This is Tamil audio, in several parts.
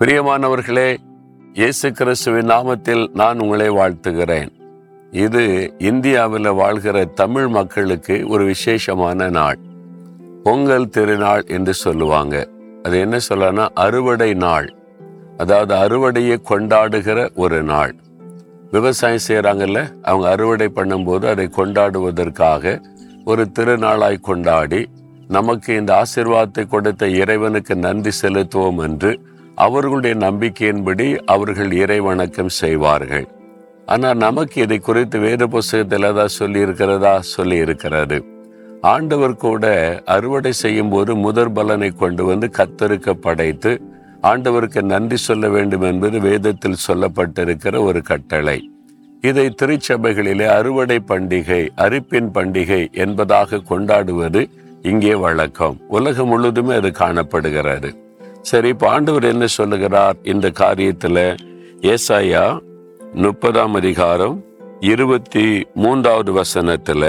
பிரியமானவர்களே இயேசு கிறிஸ்துவின் நாமத்தில் நான் உங்களை வாழ்த்துகிறேன். இது இந்தியாவில் வாழ்கிற தமிழ் மக்களுக்கு ஒரு விசேஷமான நாள். பொங்கல் திருநாள் என்று சொல்லுவாங்க. அது என்ன சொல்லனா அறுவடை நாள். அதாவது அறுவடையை கொண்டாடுகிற ஒரு நாள். விவசாயம் செய்கிறாங்கல்ல அவங்க அறுவடை பண்ணும்போது அதை கொண்டாடுவதற்காக ஒரு திருநாளாய் கொண்டாடி நமக்கு இந்த ஆசிர்வாதத்தை கொடுத்த இறைவனுக்கு நன்றி செலுத்துவோம் என்று அவர்களுடைய நம்பிக்கையின்படி அவர்கள் இறை வணக்கம் செய்வார்கள். ஆனால் நமக்கு இதை குறித்து வேத புஸ்தகத்தில் ஏதாவது சொல்லி இருக்கிறதா சொல்லி இருக்கிறது ஆண்டவர் கூட அறுவடை செய்யும் போது முதற் பலனை கொண்டு வந்து கத்தருக்க படைத்து ஆண்டவருக்கு நன்றி சொல்ல வேண்டும் என்பது வேதத்தில் சொல்லப்பட்டிருக்கிற ஒரு கட்டளை. இதை திருச்சபைகளிலே அறுவடை பண்டிகை அரிப்பின் பண்டிகை என்பதாக கொண்டாடுவது இங்கே வழக்கம். உலகம் முழுதுமே அது காணப்படுகிறது. சரி இப்போ ஆண்டவர் என்ன சொல்லுகிறார்? இந்த காரியத்தில் ஏசாயா முப்பதாம் அதிகாரம் இருபத்தி மூன்றாவது வசனத்தில்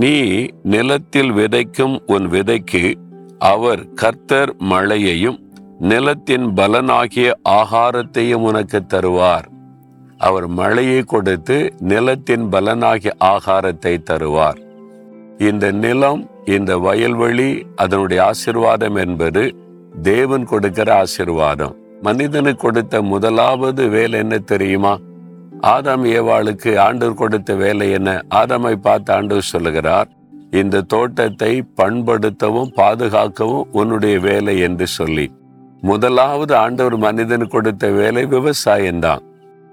நீ நிலத்தில் விதைக்கும் உன் விதைக்கு அவர் கர்த்தர் மழையையும் நிலத்தின் பலனாகிய ஆகாரத்தையும் உனக்கு தருவார். அவர் மழையை கொடுத்து நிலத்தின் பலனாகிய ஆகாரத்தை தருவார். இந்த நிலம் இந்த வயல்வெளி அதனுடைய ஆசிர்வாதம் என்பது தேவன் கொடுக்கிற ஆசிர்வாதம். மனிதனுக்கு கொடுத்த முதலாவது வேலை என்ன தெரியுமா? ஆதாம் ஏவாளுக்கு ஆண்டவர் கொடுத்த வேலை என்ன? ஆதாமை பார்த்து ஆண்டவர் சொல்லுகிறார் இந்த தோட்டத்தை பண்படுத்தவும் பாதுகாக்கவும் உன்னுடைய வேலை என்று சொல்லி. முதலாவது ஆண்டவர் மனிதனுக்கு கொடுத்த வேலை விவசாயம்தான்.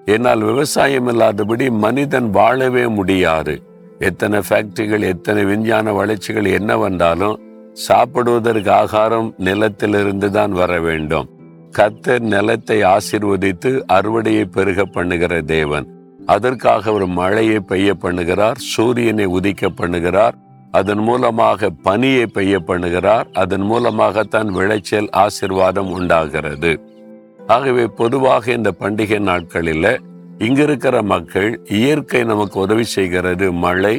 என்னால் விவசாயம் இல்லாதபடி மனிதன் வாழவே முடியாது. எத்தனை ஃபேக்டரிகள் எத்தனை விஞ்ஞான வளர்ச்சிகள் என்ன வந்தாலும் சாப்பிடுவதற்கு ஆகாரம் நிலத்திலிருந்து தான் வர வேண்டும். கத்தர் நிலத்தை ஆசிர்வதித்து அறுவடையை பெருக பண்ணுகிற தேவன். அதற்காக ஒரு மழையை பெய்ய பண்ணுகிறார் சூரியனை உதிக்க பண்ணுகிறார் அதன் மூலமாக பனியை பெய்ய பண்ணுகிறார் அதன் மூலமாகத்தான் விளைச்சல் ஆசிர்வாதம் உண்டாகிறது. ஆகவே பொதுவாக இந்த பண்டிகை நாட்களில் இங்க இருக்கிற மக்கள் இயற்கை நமக்கு உதவி செய்கிறது. மழை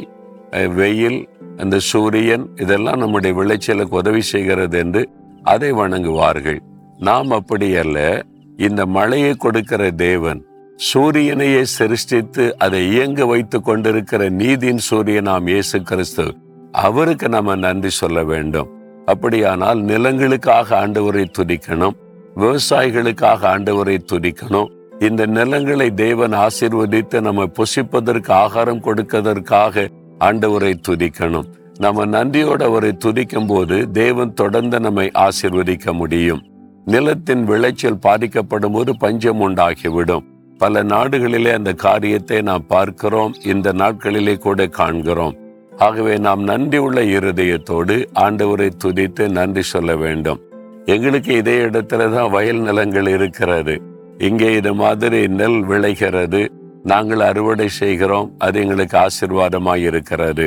வெயில் அந்த சூரியன் இதெல்லாம் நம்முடைய விளைச்சலுக்கு உதவி செய்கிறது என்று அதை வணங்குவார்கள். நாம் அப்படி அல்ல இந்த மழையை கொடுக்கிற தேவன் சூரியனையே சிருஷ்டித்து அதை இயங்க வைத்து கொண்டிருக்கிற நீதியின் சூரியன் நாம் இயேசு கிறிஸ்து. அவருக்கு நம்ம நன்றி சொல்ல வேண்டும். அப்படியானால் நிலங்களுக்காக ஆண்டவரை துதிக்கணும் விவசாயிகளுக்காக ஆண்டவரை துதிக்கணும். இந்த நிலங்களை தேவன் ஆசிர்வதித்து நம்ம புசிப்பதற்கு ஆகாரம் கொடுக்கதற்காக ஆண்டவரை துதிக்கணும். நம்ம நன்றியோடு அவரை துதிக்கும் போது தேவன் தொடர்ந்து நம்மை ஆசிர்வதிக்க முடியும். நிலத்தின் விளைச்சல் பாதிக்கப்படும் போது பஞ்சம் உண்டாகிவிடும். பல நாடுகளிலே அந்த காரியத்தை நாம் பார்க்கிறோம். இந்த நாட்களிலே கூட காண்கிறோம். ஆகவே நாம் நன்றி உள்ள இருதயத்தோடு ஆண்டவரை துதித்து நன்றி சொல்ல வேண்டும். எங்களுக்கு இதே இடத்துல தான் வயல் நிலங்கள் இருக்கிறது. இங்கே இது மாதிரி நெல் விளைகிறது. நாங்கள் அறுவடை செய்கிறோம் அது எங்களுக்கு ஆசிர்வாதமாக இருக்கிறது.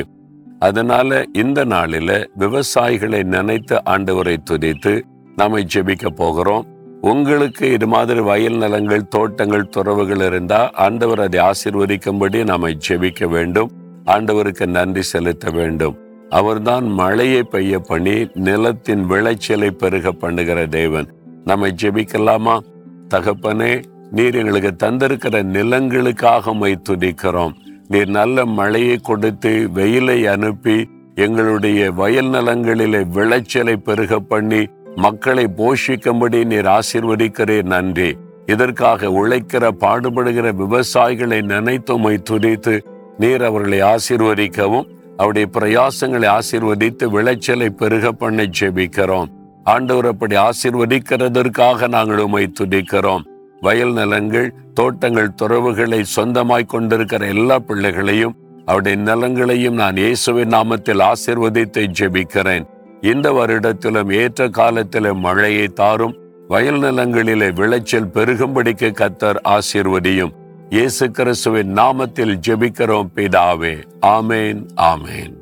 அதனால இந்த நாளில விவசாயிகளை நினைத்து ஆண்டவரை துதித்து நாம ஜெபிக்க போகிறோம். உங்களுக்கு இது மாதிரி வயல் நிலங்கள் தோட்டங்கள் துறவுகள் இருந்தா ஆண்டவர் அதை ஆசீர்வதிக்கும்படி நாம ஜெபிக்க வேண்டும். ஆண்டவருக்கு நன்றி செலுத்த வேண்டும். அவர்தான் மழையை பெய்ய பண்ணி நிலத்தின் விளைச்சலை பெருக பண்ணுகிற தேவன். நம்மை ஜெபிக்கலாமா? தகப்பனே நீர் எங்களுக்கு தந்திருக்கிற நிலங்களுக்காக உம்மை துதிக்கிறோம் நீர் நல்ல மழையை கொடுத்து வெயிலை அனுப்பி எங்களுடைய வயல் நிலங்களிலே விளைச்சலை பெருக பண்ணி மக்களை போஷிக்கும்படி நீர் ஆசீர்வதிக்கிறீர் நன்றி. இதற்காக உழைக்கிற பாடுபடுகிற விவசாயிகளை நினைத்துமை உம்மை துதித்து நீர் அவர்களை ஆசீர்வதிக்கவும் அவருடைய பிரயாசங்களை ஆசீர்வதித்து விளைச்சலை பெருக பண்ண ஜெபிக்கிறோம் ஆண்டவர் அப்படி ஆசீர்வதிக்கிறதற்காக நாங்கள் உமை துதிக்கிறோம். வயல் நிலங்கள் தோட்டங்கள் துறவுகளை சொந்தமாய் கொண்டிருக்கிற எல்லா பிள்ளைகளையும் அவருடைய நிலங்களையும் நான் இயேசுவின் நாமத்தில் ஆசிர்வதித்து ஜெபிக்கிறேன். இந்த வருடத்திலும் ஏற்ற காலத்திலும் மழையை தாரும் வயல் நிலங்களிலே விளைச்சல் பெருகும்படிக்கு கத்தர் ஆசீர்வதியும். இயேசு கிறிஸ்துவின் நாமத்தில் ஜெபிக்கிறோம் பிதாவே. ஆமேன் ஆமேன்.